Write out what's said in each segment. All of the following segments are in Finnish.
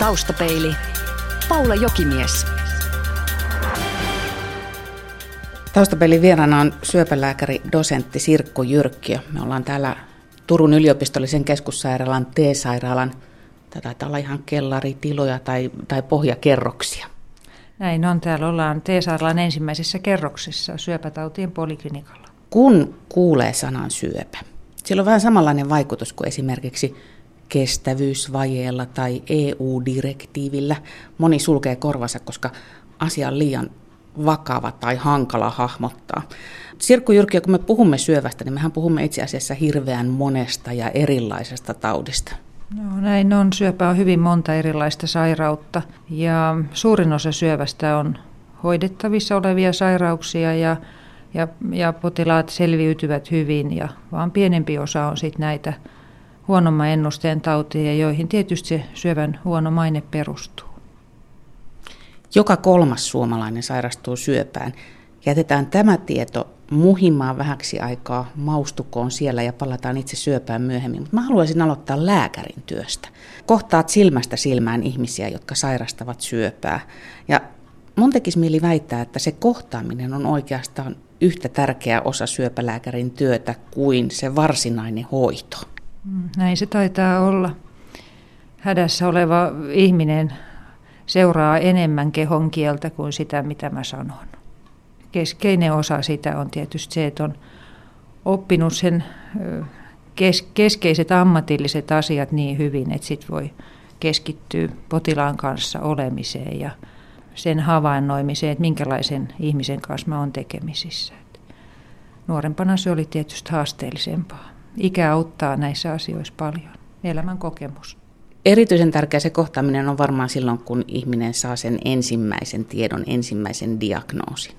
Taustapeili. Paula Jokimies. Taustapelin vieraana on syöpälääkäri dosentti Sirkku Jyrkkiö. Me ollaan täällä Turun yliopistollisen keskussairaalan T-sairaalan, taitaa olla ihan kellaritiloja tai, tai pohjakerroksia. Näin on. Täällä ollaan T-sairaalan ensimmäisessä kerroksessa syöpätautien poliklinikalla. Kun kuulee sanan syöpä, sillä on vähän samanlainen vaikutus kuin esimerkiksi kestävyysvajeella tai EU-direktiivillä. Moni sulkee korvansa, koska asia on liian vakava tai hankala hahmottaa. Sirkku Jyrki, kun me puhumme syövästä, niin mehän puhumme itse asiassa hirveän monesta ja erilaisesta taudista. No, näin on. Syöpä on hyvin monta erilaista sairautta ja suurin osa syövästä on hoidettavissa olevia sairauksia ja, ja, ja potilaat selviytyvät hyvin ja vaan pienempi osa on sitten näitä huonomman ennusteen tautia, joihin tietysti syövän huono maine perustuu. Joka kolmas suomalainen sairastuu syöpään. Jätetään tämä tieto muhimaan vähäksi aikaa, maustukoon siellä ja palataan itse syöpään myöhemmin. Mutta mä haluaisin aloittaa lääkärin työstä. Kohtaat silmästä silmään ihmisiä, jotka sairastavat syöpää. Ja mun tekisi mieli väittää, että se kohtaaminen on oikeastaan yhtä tärkeä osa syöpälääkärin työtä kuin se varsinainen hoito. Näin se taitaa olla. Hädässä oleva ihminen seuraa enemmän kehon kieltä kuin sitä, mitä mä sanon. Keskeinen osa sitä on tietysti se, että on oppinut sen kes- keskeiset ammatilliset asiat niin hyvin, että sit voi keskittyä potilaan kanssa olemiseen ja sen havainnoimiseen, että minkälaisen ihmisen kanssa mä oon tekemisissä. Nuorempana se oli tietysti haasteellisempaa. Ikä auttaa näissä asioissa paljon, elämän kokemus. Erityisen tärkeä se kohtaaminen on varmaan silloin, kun ihminen saa sen ensimmäisen tiedon, ensimmäisen diagnoosin.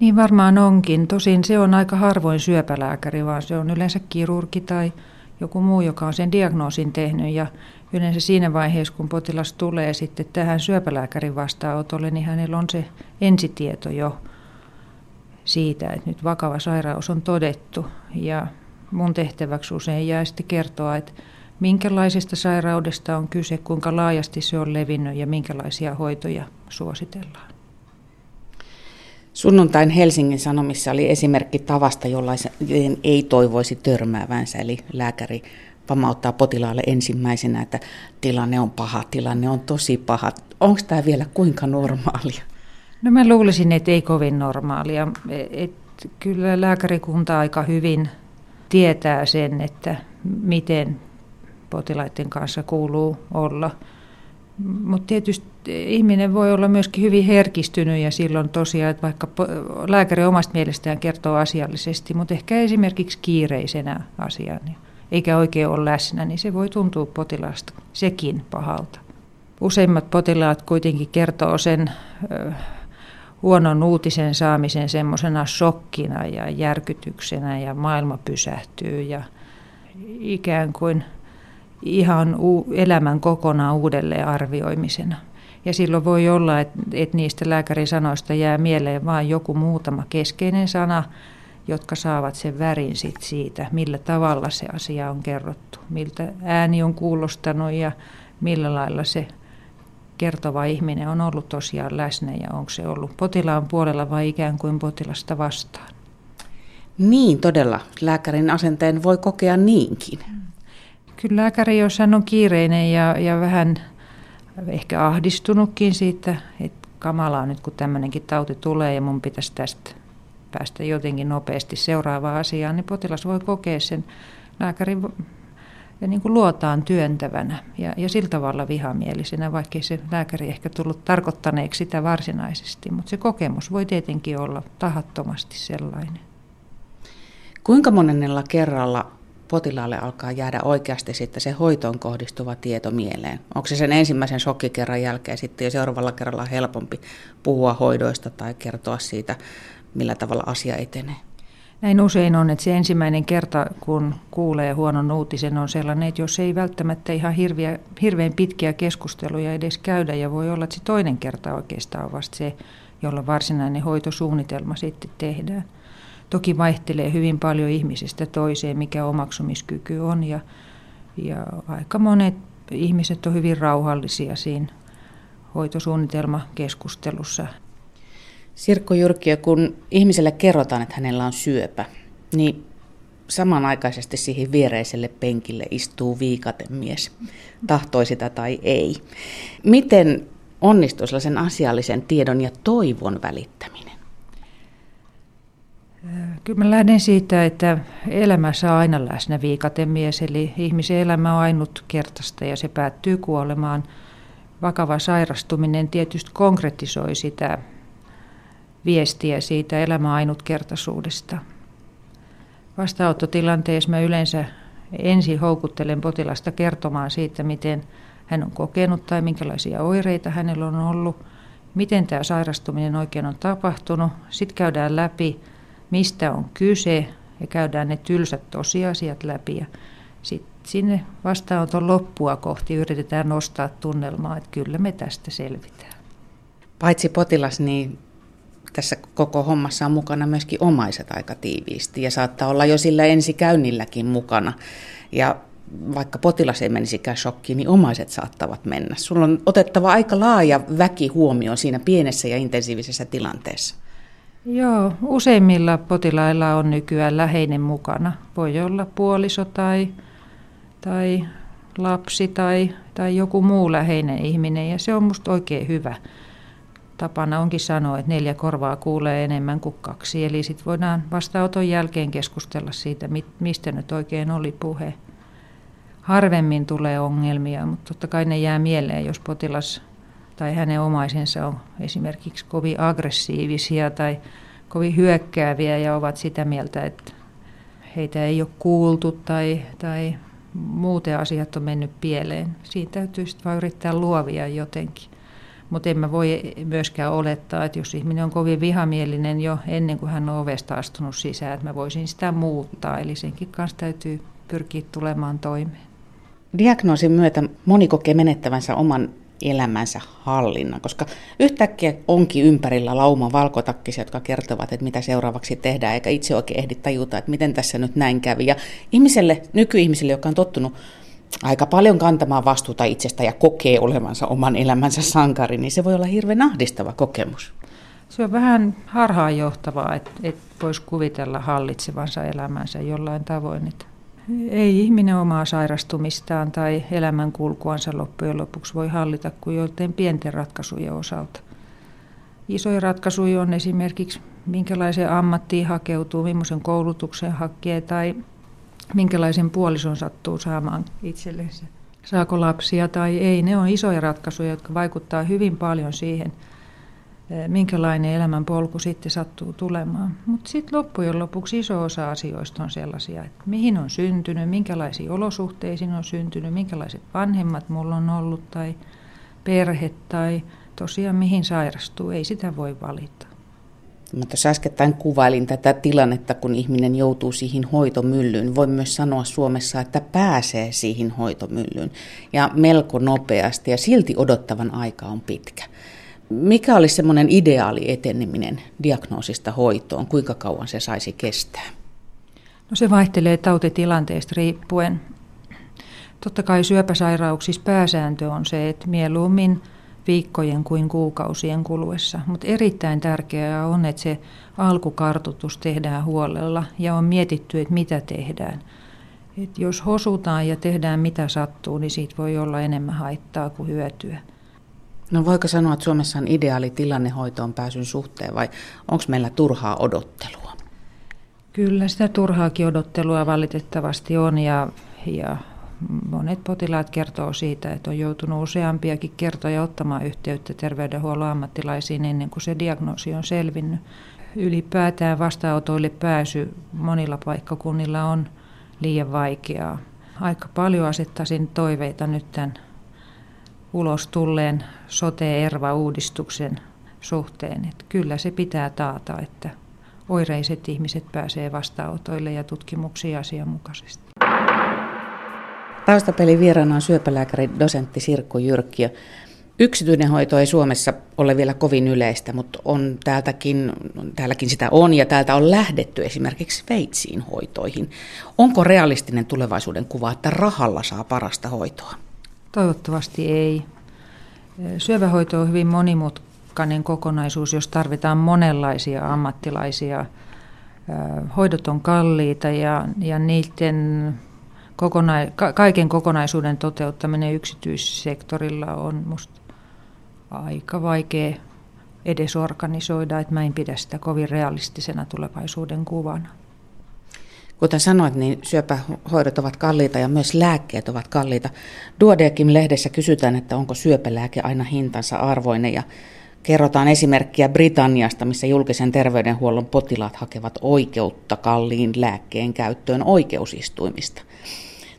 Niin varmaan onkin. Tosin se on aika harvoin syöpälääkäri, vaan se on yleensä kirurgi tai joku muu, joka on sen diagnoosin tehnyt. Ja yleensä siinä vaiheessa, kun potilas tulee sitten tähän syöpälääkärin vastaanotolle, niin hänellä on se ensitieto jo siitä, että nyt vakava sairaus on todettu. Ja mun tehtäväksi usein jää sitten kertoa, että minkälaisesta sairaudesta on kyse, kuinka laajasti se on levinnyt ja minkälaisia hoitoja suositellaan. Sunnuntain Helsingin Sanomissa oli esimerkki tavasta, jollaisen ei toivoisi törmäävänsä, eli lääkäri pamauttaa potilaalle ensimmäisenä, että tilanne on paha, tilanne on tosi paha. Onko tämä vielä kuinka normaalia? No mä luulisin, että ei kovin normaalia. Et kyllä lääkärikunta aika hyvin tietää sen, että miten potilaiden kanssa kuuluu olla. Mutta tietysti ihminen voi olla myöskin hyvin herkistynyt ja silloin tosiaan, että vaikka lääkäri omasta mielestään kertoo asiallisesti, mutta ehkä esimerkiksi kiireisenä asiana, eikä oikein ole läsnä, niin se voi tuntua potilaasta sekin pahalta. Useimmat potilaat kuitenkin kertoo sen huonon uutisen saamisen semmoisena shokkina ja järkytyksenä ja maailma pysähtyy ja ikään kuin ihan elämän kokonaan uudelleen arvioimisena. Ja silloin voi olla, että, niistä lääkärin sanoista jää mieleen vain joku muutama keskeinen sana, jotka saavat sen värin sit siitä, millä tavalla se asia on kerrottu, miltä ääni on kuulostanut ja millä lailla se kertova ihminen on ollut tosiaan läsnä ja onko se ollut potilaan puolella vai ikään kuin potilasta vastaan. Niin, todella. Lääkärin asenteen voi kokea niinkin. Kyllä lääkäri, jos hän on kiireinen ja, ja vähän ehkä ahdistunutkin siitä, että kamalaa nyt kun tämmöinenkin tauti tulee ja mun pitäisi tästä päästä jotenkin nopeasti seuraavaan asiaan, niin potilas voi kokea sen lääkärin ja niin kuin luotaan työntävänä ja, ja sillä tavalla vihamielisenä, vaikkei se lääkäri ehkä tullut tarkoittaneeksi sitä varsinaisesti, mutta se kokemus voi tietenkin olla tahattomasti sellainen. Kuinka monennella kerralla potilaalle alkaa jäädä oikeasti sitten se hoitoon kohdistuva tieto mieleen? Onko se sen ensimmäisen shokkikerran jälkeen sitten jo seuraavalla kerralla helpompi puhua hoidoista tai kertoa siitä, millä tavalla asia etenee? Näin usein on, että se ensimmäinen kerta, kun kuulee huonon uutisen, on sellainen, että jos ei välttämättä ihan hirveä, hirveän pitkiä keskusteluja edes käydä, ja voi olla, että se toinen kerta oikeastaan on vasta se, jolla varsinainen hoitosuunnitelma sitten tehdään. Toki vaihtelee hyvin paljon ihmisistä toiseen, mikä omaksumiskyky on, ja, ja aika monet ihmiset on hyvin rauhallisia siinä hoitosuunnitelmakeskustelussa. Sirkko Jyrkkiö, kun ihmiselle kerrotaan, että hänellä on syöpä, niin samanaikaisesti siihen viereiselle penkille istuu viikatemies, tahtoi sitä tai ei. Miten onnistuu sellaisen asiallisen tiedon ja toivon välittäminen? Kyllä mä lähden siitä, että elämässä on aina läsnä viikatemies, eli ihmisen elämä on ainutkertaista ja se päättyy kuolemaan. Vakava sairastuminen tietysti konkretisoi sitä viestiä siitä elämän ainutkertaisuudesta. Vastaanottotilanteessa mä yleensä ensin houkuttelen potilasta kertomaan siitä, miten hän on kokenut tai minkälaisia oireita hänellä on ollut, miten tämä sairastuminen oikein on tapahtunut. Sitten käydään läpi, mistä on kyse ja käydään ne tylsät tosiasiat läpi. Ja sitten sinne vastaanoton loppua kohti yritetään nostaa tunnelmaa, että kyllä me tästä selvitään. Paitsi potilas, niin tässä koko hommassa on mukana myöskin omaiset aika tiiviisti ja saattaa olla jo sillä ensikäynnilläkin mukana. Ja vaikka potilas ei menisikään shokkiin, niin omaiset saattavat mennä. Sulla on otettava aika laaja väki huomioon siinä pienessä ja intensiivisessä tilanteessa. Joo, useimmilla potilailla on nykyään läheinen mukana. Voi olla puoliso tai, tai lapsi tai, tai joku muu läheinen ihminen ja se on musta oikein hyvä tapana onkin sanoa, että neljä korvaa kuulee enemmän kuin kaksi. Eli sitten voidaan vastaanoton jälkeen keskustella siitä, mistä nyt oikein oli puhe. Harvemmin tulee ongelmia, mutta totta kai ne jää mieleen, jos potilas tai hänen omaisensa on esimerkiksi kovin aggressiivisia tai kovin hyökkääviä ja ovat sitä mieltä, että heitä ei ole kuultu tai, tai muuten asiat on mennyt pieleen. Siinä täytyy sitten vaan yrittää luovia jotenkin. Mutta en mä voi myöskään olettaa, että jos ihminen on kovin vihamielinen jo ennen kuin hän on ovesta astunut sisään, että mä voisin sitä muuttaa. Eli senkin kanssa täytyy pyrkiä tulemaan toimeen. Diagnoosin myötä moni kokee menettävänsä oman elämänsä hallinnan, koska yhtäkkiä onkin ympärillä lauma valkotakkisia, jotka kertovat, että mitä seuraavaksi tehdään, eikä itse oikein ehdi tajuta, että miten tässä nyt näin kävi. Ja ihmiselle, nykyihmiselle, joka on tottunut aika paljon kantamaan vastuuta itsestä ja kokee olevansa oman elämänsä sankari, niin se voi olla hirveän ahdistava kokemus. Se on vähän harhaanjohtavaa, että, että voisi kuvitella hallitsevansa elämänsä jollain tavoin. Että ei ihminen omaa sairastumistaan tai elämänkulkuansa loppujen lopuksi voi hallita kuin joiden pienten ratkaisujen osalta. Isoja ratkaisuja on esimerkiksi minkälaiseen ammattiin hakeutuu, millaisen koulutuksen hakee tai minkälaisen puolison sattuu saamaan itsellensä. Saako lapsia tai ei, ne on isoja ratkaisuja, jotka vaikuttaa hyvin paljon siihen, eh, minkälainen elämän polku sitten sattuu tulemaan. Mutta sitten loppujen lopuksi iso osa asioista on sellaisia, että mihin on syntynyt, minkälaisiin olosuhteisiin on syntynyt, minkälaiset vanhemmat mulla on ollut tai perhe tai tosiaan mihin sairastuu, ei sitä voi valita. Mä tuossa äskettäin kuvailin tätä tilannetta, kun ihminen joutuu siihen hoitomyllyyn. Voin myös sanoa Suomessa, että pääsee siihen hoitomyllyyn ja melko nopeasti ja silti odottavan aika on pitkä. Mikä olisi semmoinen ideaali eteneminen diagnoosista hoitoon? Kuinka kauan se saisi kestää? No se vaihtelee tautitilanteesta riippuen. Totta kai syöpäsairauksissa pääsääntö on se, että mieluummin – viikkojen kuin kuukausien kuluessa. Mutta erittäin tärkeää on, että se alkukartoitus tehdään huolella ja on mietitty, että mitä tehdään. Et jos hosutaan ja tehdään mitä sattuu, niin siitä voi olla enemmän haittaa kuin hyötyä. No voiko sanoa, että Suomessa on ideaali tilanne hoitoon pääsyn suhteen vai onko meillä turhaa odottelua? Kyllä sitä turhaakin odottelua valitettavasti on ja, ja monet potilaat kertoo siitä, että on joutunut useampiakin kertoja ottamaan yhteyttä terveydenhuollon ammattilaisiin ennen kuin se diagnoosi on selvinnyt. Ylipäätään vastaanotoille pääsy monilla paikkakunnilla on liian vaikeaa. Aika paljon asettaisin toiveita nyt tämän ulos tulleen sote-erva-uudistuksen suhteen. Että kyllä se pitää taata, että oireiset ihmiset pääsee vastaanotoille ja tutkimuksiin asianmukaisesti. Taustapelin vieraana on syöpälääkäri dosentti Sirkku Jyrkkiö. Yksityinen hoito ei Suomessa ole vielä kovin yleistä, mutta on täältäkin, täälläkin sitä on ja täältä on lähdetty esimerkiksi Sveitsiin hoitoihin. Onko realistinen tulevaisuuden kuva, että rahalla saa parasta hoitoa? Toivottavasti ei. Syövähoito on hyvin monimutkainen kokonaisuus, jos tarvitaan monenlaisia ammattilaisia. Hoidot on kalliita ja, ja niiden kokona- kaiken kokonaisuuden toteuttaminen yksityissektorilla on minusta aika vaikea edes organisoida, että mä en pidä sitä kovin realistisena tulevaisuuden kuvana. Kuten sanoit, niin syöpähoidot ovat kalliita ja myös lääkkeet ovat kalliita. Duodekim-lehdessä kysytään, että onko syöpälääke aina hintansa arvoinen ja kerrotaan esimerkkiä Britanniasta, missä julkisen terveydenhuollon potilaat hakevat oikeutta kalliin lääkkeen käyttöön oikeusistuimista.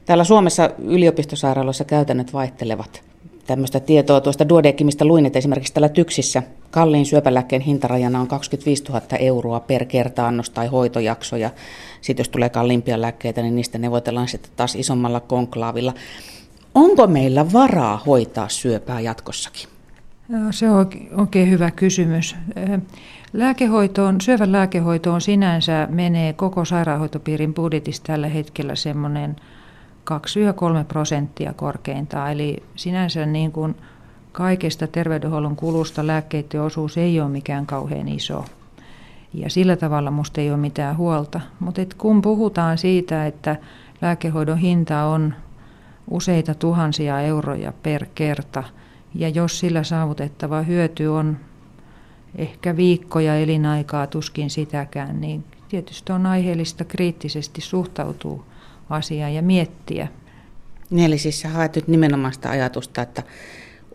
Täällä Suomessa yliopistosairaaloissa käytännöt vaihtelevat. Tämmöistä tietoa tuosta Duodekimista luin, että esimerkiksi täällä Tyksissä kalliin syöpälääkkeen hintarajana on 25 000 euroa per kertaannos tai hoitojakso. Ja sitten jos tulee kalliimpia lääkkeitä, niin niistä neuvotellaan sitten taas isommalla konklaavilla. Onko meillä varaa hoitaa syöpää jatkossakin? Se on oikein hyvä kysymys. Lääkehoitoon, syövän lääkehoitoon sinänsä menee koko sairaanhoitopiirin budjetista tällä hetkellä semmoinen 2-3 prosenttia korkeintaan. Eli sinänsä niin kuin kaikesta terveydenhuollon kulusta lääkkeiden osuus ei ole mikään kauhean iso. Ja sillä tavalla musta ei ole mitään huolta. Mutta kun puhutaan siitä, että lääkehoidon hinta on useita tuhansia euroja per kerta, ja jos sillä saavutettava hyöty on ehkä viikkoja elinaikaa, tuskin sitäkään, niin tietysti on aiheellista kriittisesti suhtautua asiaan ja miettiä. Niin, eli siis sä haet nyt nimenomaan sitä ajatusta, että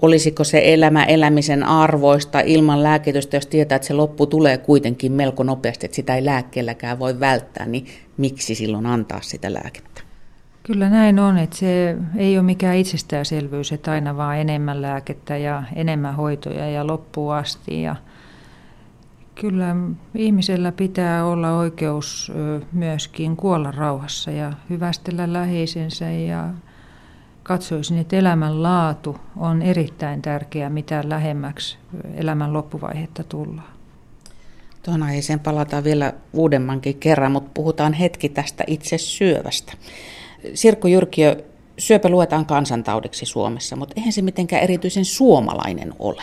olisiko se elämä elämisen arvoista ilman lääkitystä, jos tietää, että se loppu tulee kuitenkin melko nopeasti, että sitä ei lääkkeelläkään voi välttää, niin miksi silloin antaa sitä lääkettä? Kyllä näin on, että se ei ole mikään itsestäänselvyys, että aina vaan enemmän lääkettä ja enemmän hoitoja ja loppuun asti. Ja kyllä ihmisellä pitää olla oikeus myöskin kuolla rauhassa ja hyvästellä läheisensä ja katsoisin, että elämän laatu on erittäin tärkeää, mitä lähemmäksi elämän loppuvaihetta tullaan. Tuohon aiheeseen palataan vielä uudemmankin kerran, mutta puhutaan hetki tästä itse syövästä. Sirkku Jyrkiö, syöpä luetaan kansantaudiksi Suomessa, mutta eihän se mitenkään erityisen suomalainen ole.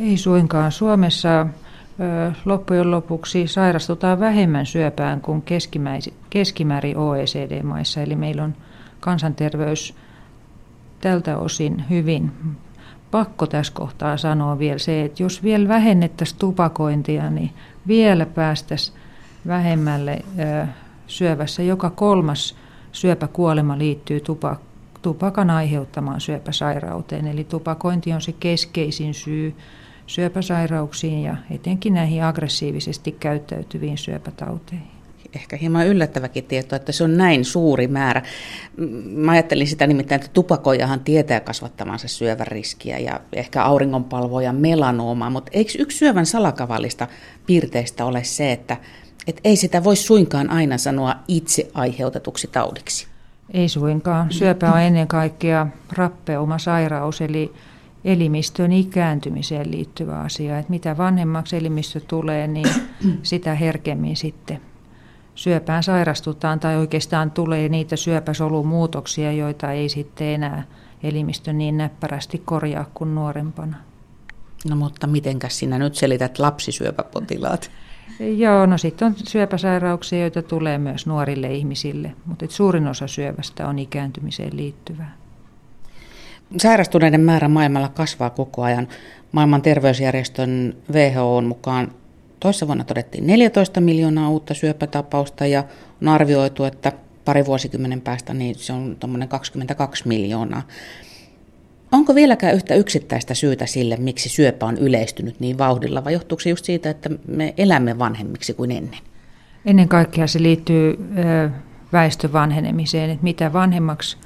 Ei suinkaan. Suomessa loppujen lopuksi sairastutaan vähemmän syöpään kuin keskimäärin OECD-maissa, eli meillä on kansanterveys tältä osin hyvin. Pakko tässä kohtaa sanoa vielä se, että jos vielä vähennettäisiin tupakointia, niin vielä päästäisiin vähemmälle syövässä. Joka kolmas syöpäkuolema liittyy tupakan aiheuttamaan syöpäsairauteen, eli tupakointi on se keskeisin syy syöpäsairauksiin ja etenkin näihin aggressiivisesti käyttäytyviin syöpätauteihin ehkä hieman yllättäväkin tieto, että se on näin suuri määrä. Mä ajattelin sitä nimittäin, että tupakoijahan tietää kasvattamansa syövän riskiä ja ehkä auringonpalvoja melanoomaa, mutta eikö yksi syövän salakavallista piirteistä ole se, että, että ei sitä voi suinkaan aina sanoa itse aiheutetuksi taudiksi? Ei suinkaan. Syöpä on ennen kaikkea rappeuma sairaus, eli elimistön ikääntymiseen liittyvä asia. Että mitä vanhemmaksi elimistö tulee, niin sitä herkemmin sitten syöpään sairastutaan tai oikeastaan tulee niitä syöpäsolumuutoksia, joita ei sitten enää elimistö niin näppärästi korjaa kuin nuorempana. No mutta mitenkäs sinä nyt selität lapsisyöpäpotilaat? Joo, no sitten on syöpäsairauksia, joita tulee myös nuorille ihmisille, mutta suurin osa syövästä on ikääntymiseen liittyvää. Sairastuneiden määrä maailmalla kasvaa koko ajan. Maailman terveysjärjestön WHO mukaan toissa vuonna todettiin 14 miljoonaa uutta syöpätapausta ja on arvioitu, että pari vuosikymmenen päästä niin se on tuommoinen 22 miljoonaa. Onko vieläkään yhtä yksittäistä syytä sille, miksi syöpä on yleistynyt niin vauhdilla, vai johtuuko se just siitä, että me elämme vanhemmiksi kuin ennen? Ennen kaikkea se liittyy väestön vanhenemiseen, että mitä vanhemmaksi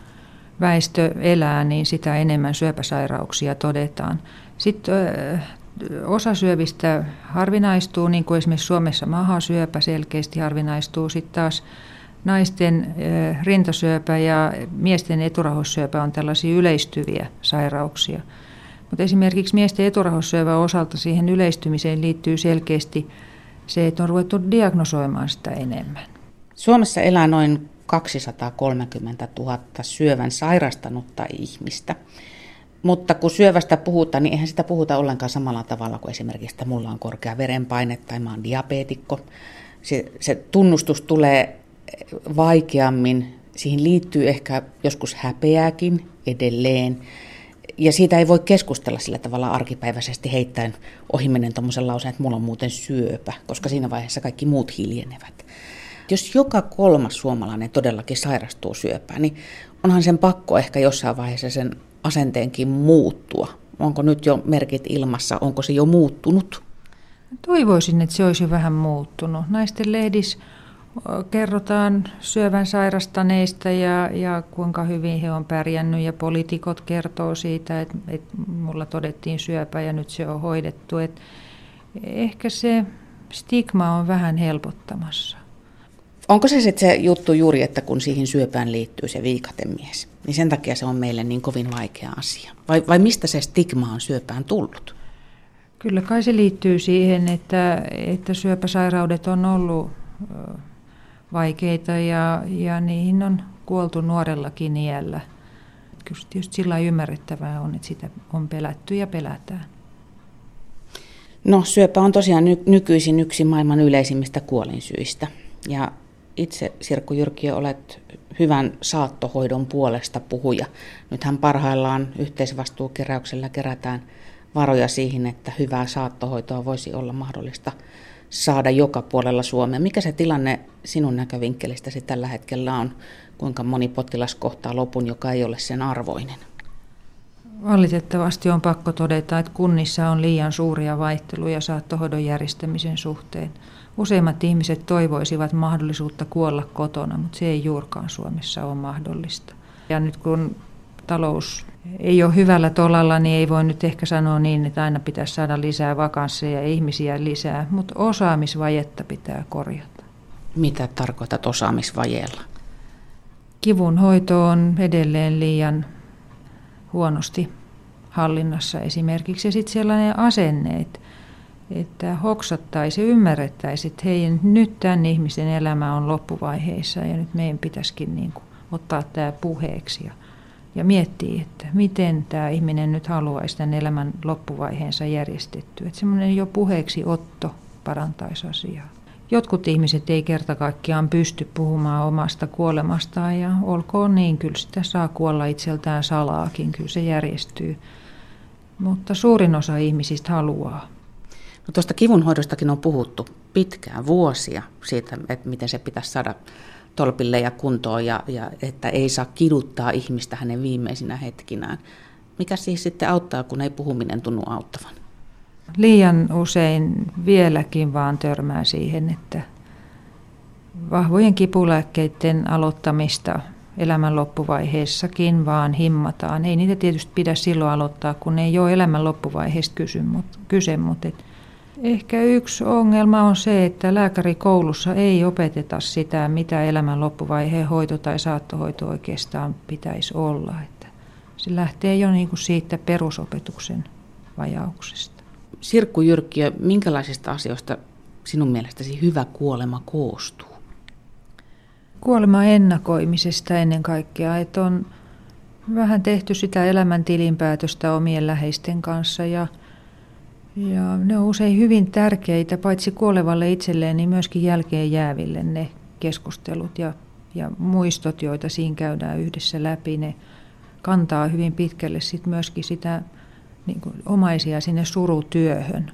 väestö elää, niin sitä enemmän syöpäsairauksia todetaan. Sitten osa syövistä harvinaistuu, niin kuin esimerkiksi Suomessa mahasyöpä selkeästi harvinaistuu. Sitten taas naisten rintasyöpä ja miesten eturauhassyöpä on tällaisia yleistyviä sairauksia. Mutta esimerkiksi miesten eturauhassyövän osalta siihen yleistymiseen liittyy selkeästi se, että on ruvettu diagnosoimaan sitä enemmän. Suomessa elää noin 230 000 syövän sairastanutta ihmistä. Mutta kun syövästä puhutaan, niin eihän sitä puhuta ollenkaan samalla tavalla kuin esimerkiksi, että mulla on korkea verenpaine tai mä oon diabeetikko. Se, se tunnustus tulee vaikeammin, siihen liittyy ehkä joskus häpeääkin edelleen. Ja siitä ei voi keskustella sillä tavalla arkipäiväisesti heittäen ohimenen tuommoisen lauseen, että mulla on muuten syöpä, koska siinä vaiheessa kaikki muut hiljenevät. Jos joka kolmas suomalainen todellakin sairastuu syöpään, niin onhan sen pakko ehkä jossain vaiheessa sen asenteenkin muuttua. Onko nyt jo merkit ilmassa, onko se jo muuttunut? Toivoisin, että se olisi vähän muuttunut. Naisten lehdissä kerrotaan syövän sairastaneista ja, ja kuinka hyvin he on pärjännyt ja poliitikot kertoo siitä, että, että mulla todettiin syöpä ja nyt se on hoidettu. Että ehkä se stigma on vähän helpottamassa. Onko se sitten se juttu juuri, että kun siihen syöpään liittyy se viikatemies, niin sen takia se on meille niin kovin vaikea asia? Vai, vai mistä se stigma on syöpään tullut? Kyllä kai se liittyy siihen, että, että syöpäsairaudet on ollut vaikeita ja, ja niihin on kuoltu nuorellakin iällä. Kyllä tietysti sillä ymmärrettävää on, että sitä on pelätty ja pelätään. No syöpä on tosiaan ny- nykyisin yksi maailman yleisimmistä kuolinsyistä. Ja itse Sirkku Jyrkiö olet hyvän saattohoidon puolesta puhuja. Nythän parhaillaan yhteisvastuukeräyksellä kerätään varoja siihen, että hyvää saattohoitoa voisi olla mahdollista saada joka puolella Suomea. Mikä se tilanne sinun näkövinkkelistäsi tällä hetkellä on? Kuinka moni potilas kohtaa lopun, joka ei ole sen arvoinen? Valitettavasti on pakko todeta, että kunnissa on liian suuria vaihteluja saattohoidon järjestämisen suhteen. Useimmat ihmiset toivoisivat mahdollisuutta kuolla kotona, mutta se ei juurkaan Suomessa ole mahdollista. Ja nyt kun talous ei ole hyvällä tolalla, niin ei voi nyt ehkä sanoa niin, että aina pitäisi saada lisää vakansseja ja ihmisiä lisää, mutta osaamisvajetta pitää korjata. Mitä tarkoitat osaamisvajeella? Kivun hoito on edelleen liian huonosti hallinnassa esimerkiksi. Ja sitten sellainen asenne, että, että hoksattaisiin ja ymmärrettäisiin, että hei, nyt tämän ihmisen elämä on loppuvaiheissa ja nyt meidän pitäisikin niin kuin ottaa tämä puheeksi ja ja miettii, että miten tämä ihminen nyt haluaisi tämän elämän loppuvaiheensa järjestettyä. Että semmoinen jo puheeksi otto parantaisi asiaa. Jotkut ihmiset ei kerta kaikkiaan pysty puhumaan omasta kuolemastaan ja olkoon niin, kyllä sitä saa kuolla itseltään salaakin, kyllä se järjestyy. Mutta suurin osa ihmisistä haluaa. No tuosta kivunhoidostakin on puhuttu pitkään, vuosia siitä, että miten se pitäisi saada tolpille ja kuntoon ja, ja että ei saa kiduttaa ihmistä hänen viimeisinä hetkinään. Mikä siis sitten auttaa, kun ei puhuminen tunnu auttavan? Liian usein vieläkin vaan törmää siihen, että vahvojen kipulääkkeiden aloittamista elämän loppuvaiheessakin vaan himmataan. Ei niitä tietysti pidä silloin aloittaa, kun ei ole elämän loppuvaiheesta kyse, mutta et Ehkä yksi ongelma on se, että lääkärikoulussa ei opeteta sitä, mitä elämän loppuvaiheen hoito tai saattohoito oikeastaan pitäisi olla. Että se lähtee jo niin kuin siitä perusopetuksen vajauksesta. Sirkku Jyrkkiö, minkälaisista asioista sinun mielestäsi hyvä kuolema koostuu? Kuolema ennakoimisesta ennen kaikkea, että on vähän tehty sitä elämän tilinpäätöstä omien läheisten kanssa ja – ja ne on usein hyvin tärkeitä, paitsi kuolevalle itselleen, niin myöskin jälkeen jääville ne keskustelut ja, ja muistot, joita siinä käydään yhdessä läpi. Ne kantaa hyvin pitkälle sit myöskin sitä niin kuin omaisia sinne surutyöhön.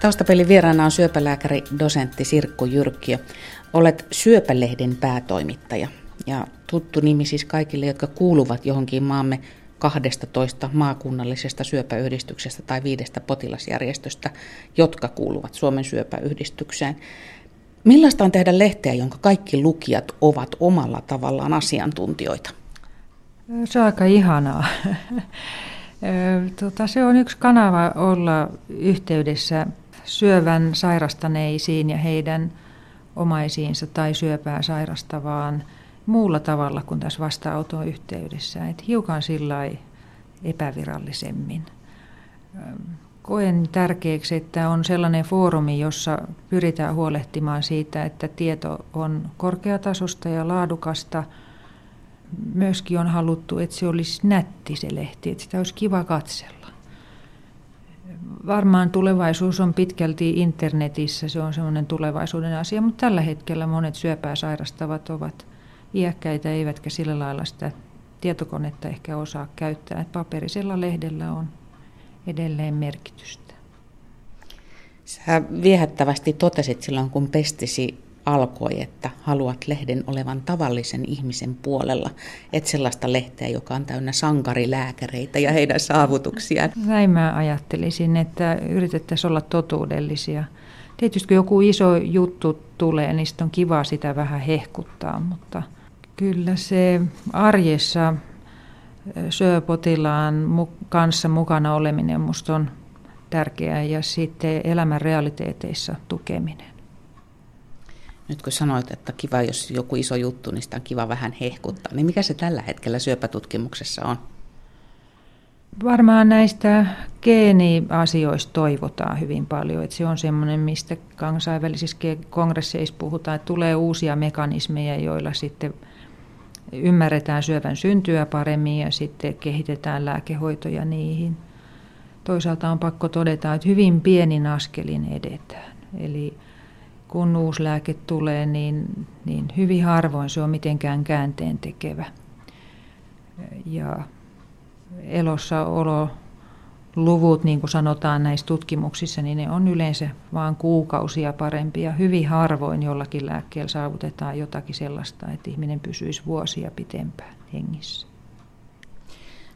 Taustapelin vieraana on syöpälääkäri dosentti Sirkku Jyrkkiö. Olet Syöpälehden päätoimittaja ja tuttu nimi siis kaikille, jotka kuuluvat johonkin maamme 12 maakunnallisesta syöpäyhdistyksestä tai viidestä potilasjärjestöstä, jotka kuuluvat Suomen syöpäyhdistykseen. Millaista on tehdä lehteä, jonka kaikki lukijat ovat omalla tavallaan asiantuntijoita? Se on aika ihanaa. Tota, se on yksi kanava olla yhteydessä syövän sairastaneisiin ja heidän omaisiinsa tai syöpää sairastavaan muulla tavalla kuin tässä vastaanoton yhteydessä. Et hiukan sillä epävirallisemmin. koen tärkeäksi, että on sellainen foorumi, jossa pyritään huolehtimaan siitä, että tieto on korkeatasosta ja laadukasta. Myöskin on haluttu, että se olisi nätti se lehti, että sitä olisi kiva katsella. Varmaan tulevaisuus on pitkälti internetissä, se on semmoinen tulevaisuuden asia, mutta tällä hetkellä monet syöpää sairastavat ovat iäkkäitä, eivätkä sillä lailla sitä tietokonetta ehkä osaa käyttää. Että paperisella lehdellä on edelleen merkitystä. Sä viehättävästi totesit silloin, kun pestisi alkoi, että haluat lehden olevan tavallisen ihmisen puolella, et sellaista lehteä, joka on täynnä sankarilääkäreitä ja heidän saavutuksiaan. Näin mä ajattelisin, että yritettäisiin olla totuudellisia. Tietysti kun joku iso juttu tulee, niin on kiva sitä vähän hehkuttaa, mutta kyllä se arjessa syöpotilaan kanssa mukana oleminen minusta on tärkeää ja sitten elämän realiteeteissa tukeminen. Nyt kun sanoit, että kiva, jos joku iso juttu, niin sitä on kiva vähän hehkuttaa, niin mikä se tällä hetkellä syöpätutkimuksessa on? Varmaan näistä geeniasioista toivotaan hyvin paljon. Että se on semmoinen, mistä kansainvälisissä kongresseissa puhutaan, että tulee uusia mekanismeja, joilla sitten – ymmärretään syövän syntyä paremmin ja sitten kehitetään lääkehoitoja niihin. Toisaalta on pakko todeta, että hyvin pienin askelin edetään. Eli kun uusi lääke tulee, niin, niin hyvin harvoin se on mitenkään käänteen tekevä. Ja elossaolo luvut, niin kuin sanotaan näissä tutkimuksissa, niin ne on yleensä vain kuukausia parempia. Hyvin harvoin jollakin lääkkeellä saavutetaan jotakin sellaista, että ihminen pysyisi vuosia pitempään hengissä.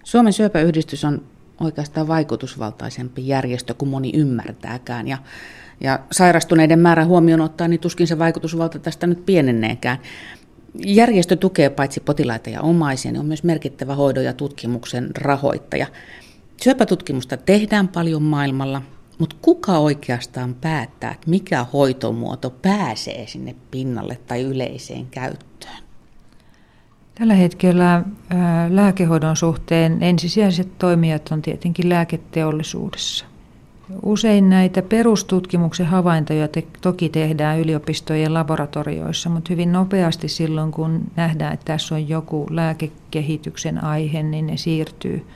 Suomen syöpäyhdistys on oikeastaan vaikutusvaltaisempi järjestö kuin moni ymmärtääkään. Ja, ja sairastuneiden määrä huomioon ottaa, niin tuskin se vaikutusvalta tästä nyt pienenneekään. Järjestö tukee paitsi potilaita ja omaisia, niin on myös merkittävä hoidon ja tutkimuksen rahoittaja. Syöpätutkimusta tehdään paljon maailmalla, mutta kuka oikeastaan päättää, että mikä hoitomuoto pääsee sinne pinnalle tai yleiseen käyttöön? Tällä hetkellä lääkehoidon suhteen ensisijaiset toimijat on tietenkin lääketeollisuudessa. Usein näitä perustutkimuksen havaintoja te, toki tehdään yliopistojen laboratorioissa, mutta hyvin nopeasti silloin, kun nähdään, että tässä on joku lääkekehityksen aihe, niin ne siirtyy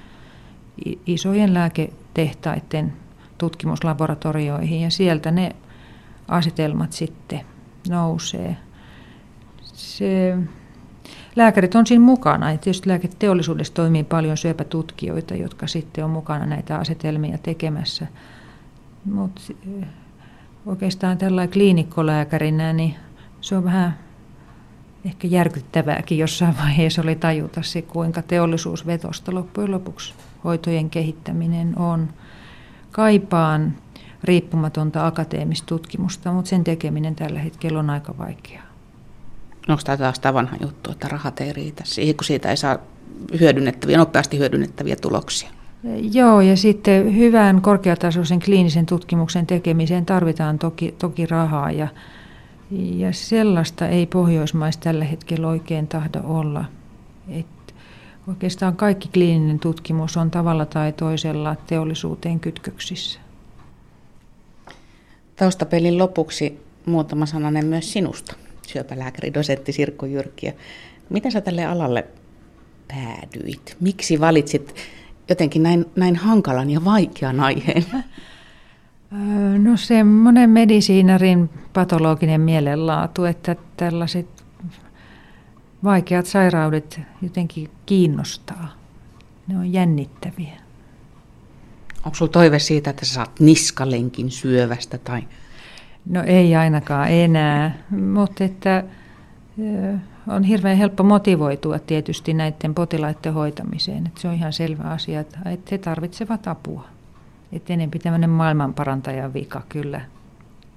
isojen lääketehtaiden tutkimuslaboratorioihin ja sieltä ne asetelmat sitten nousee. Se, lääkärit on siinä mukana. Ja tietysti lääketeollisuudessa toimii paljon syöpätutkijoita, jotka sitten on mukana näitä asetelmia tekemässä. Mutta oikeastaan tällainen kliinikkolääkärinä, niin se on vähän ehkä järkyttävääkin jossain vaiheessa oli tajuta se, kuinka teollisuusvetosta loppujen lopuksi hoitojen kehittäminen on. Kaipaan riippumatonta akateemista tutkimusta, mutta sen tekeminen tällä hetkellä on aika vaikeaa. Onko tämä taas tämä vanha juttu, että rahat ei riitä siihen, kun siitä ei saa hyödynnettäviä, nopeasti hyödynnettäviä tuloksia? Joo, ja sitten hyvän korkeatasoisen kliinisen tutkimuksen tekemiseen tarvitaan toki, toki rahaa, ja, ja sellaista ei Pohjoismaissa tällä hetkellä oikein tahdo olla. Et Oikeastaan kaikki kliininen tutkimus on tavalla tai toisella teollisuuteen kytköksissä. Taustapelin lopuksi muutama sananen myös sinusta, syöpälääkäri, dosentti Sirkko Jyrkkiä. Miten sä tälle alalle päädyit? Miksi valitsit jotenkin näin, näin hankalan ja vaikean aiheen? No semmoinen medisiinarin patologinen mielenlaatu, että tällaiset vaikeat sairaudet jotenkin kiinnostaa. Ne on jännittäviä. Onko sinulla toive siitä, että sä saat niskalenkin syövästä? Tai? No ei ainakaan enää, mutta että on hirveän helppo motivoitua tietysti näiden potilaiden hoitamiseen. Että se on ihan selvä asia, että he tarvitsevat apua. Että enempi tämmöinen maailmanparantajan vika kyllä.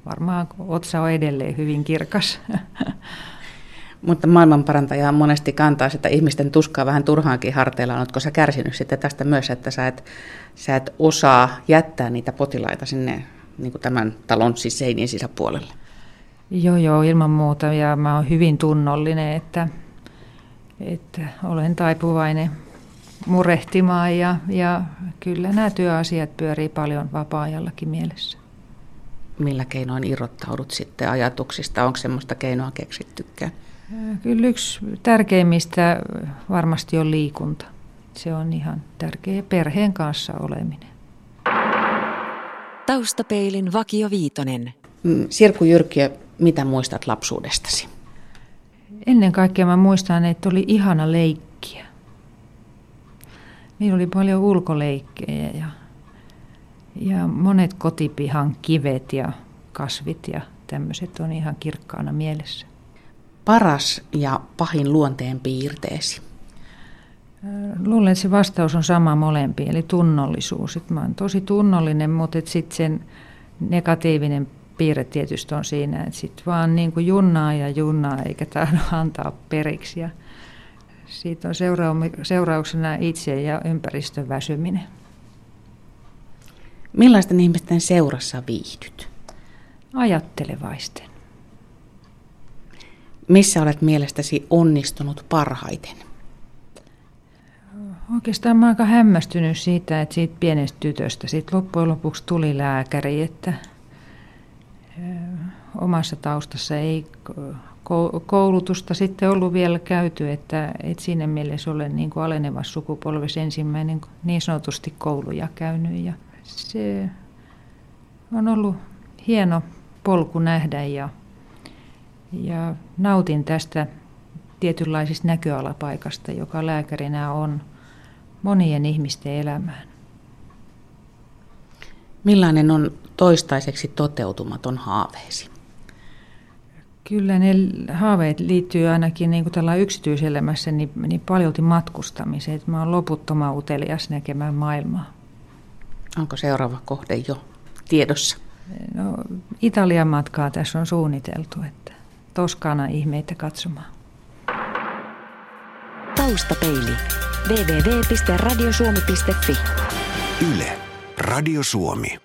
Varmaan otsa on edelleen hyvin kirkas. Mutta maailmanparantaja monesti kantaa sitä ihmisten tuskaa vähän turhaankin harteilla. Oletko sä kärsinyt sitten tästä myös, että sä et, sä et osaa jättää niitä potilaita sinne niin kuin tämän talon siis seinien sisäpuolelle? Joo, joo, ilman muuta. Ja mä oon hyvin tunnollinen, että, että olen taipuvainen murehtimaan ja, ja kyllä nämä työasiat pyörii paljon vapaa-ajallakin mielessä. Millä keinoin irrottaudut sitten ajatuksista? Onko semmoista keinoa keksittykään? Kyllä yksi tärkeimmistä varmasti on liikunta. Se on ihan tärkeä perheen kanssa oleminen. Taustapeilin Vakio Viitonen. Mm, Sirku Jyrkiö, mitä muistat lapsuudestasi? Ennen kaikkea mä muistan, että oli ihana leikkiä. Niillä oli paljon ulkoleikkejä ja, ja monet kotipihan kivet ja kasvit ja tämmöiset on ihan kirkkaana mielessä. Paras ja pahin luonteen piirteesi? Luulen, että se vastaus on sama molempiin, eli tunnollisuus. Että mä olen tosi tunnollinen, mutta sitten sen negatiivinen piirre tietysti on siinä, että sitten vaan niin kuin junnaa ja junnaa eikä tahdo antaa periksi. Ja siitä on seurauksena itse ja ympäristön väsyminen. Millaisten ihmisten seurassa viihdyt? Ajattelevaisten. Missä olet mielestäsi onnistunut parhaiten? Oikeastaan mä aika hämmästynyt siitä, että siitä pienestä tytöstä siitä loppujen lopuksi tuli lääkäri, että omassa taustassa ei koulutusta sitten ollut vielä käyty, että, että siinä mielessä olen niin kuin alenevassa sukupolvessa ensimmäinen niin sanotusti kouluja käynyt ja se on ollut hieno polku nähdä ja, ja nautin tästä tietynlaisesta näköalapaikasta, joka lääkärinä on monien ihmisten elämään. Millainen on toistaiseksi toteutumaton haaveesi? Kyllä ne haaveet liittyy ainakin niin kuin tällä yksityiselämässä niin, niin paljolti matkustamiseen. Että mä oon loputtoman utelias näkemään maailmaa. Onko seuraava kohde jo tiedossa? No, Italian matkaa tässä on suunniteltu, että Toskana ihmeitä katsomaan. Taustapeili. www.radiosuomi.fi Yle. Radio Suomi.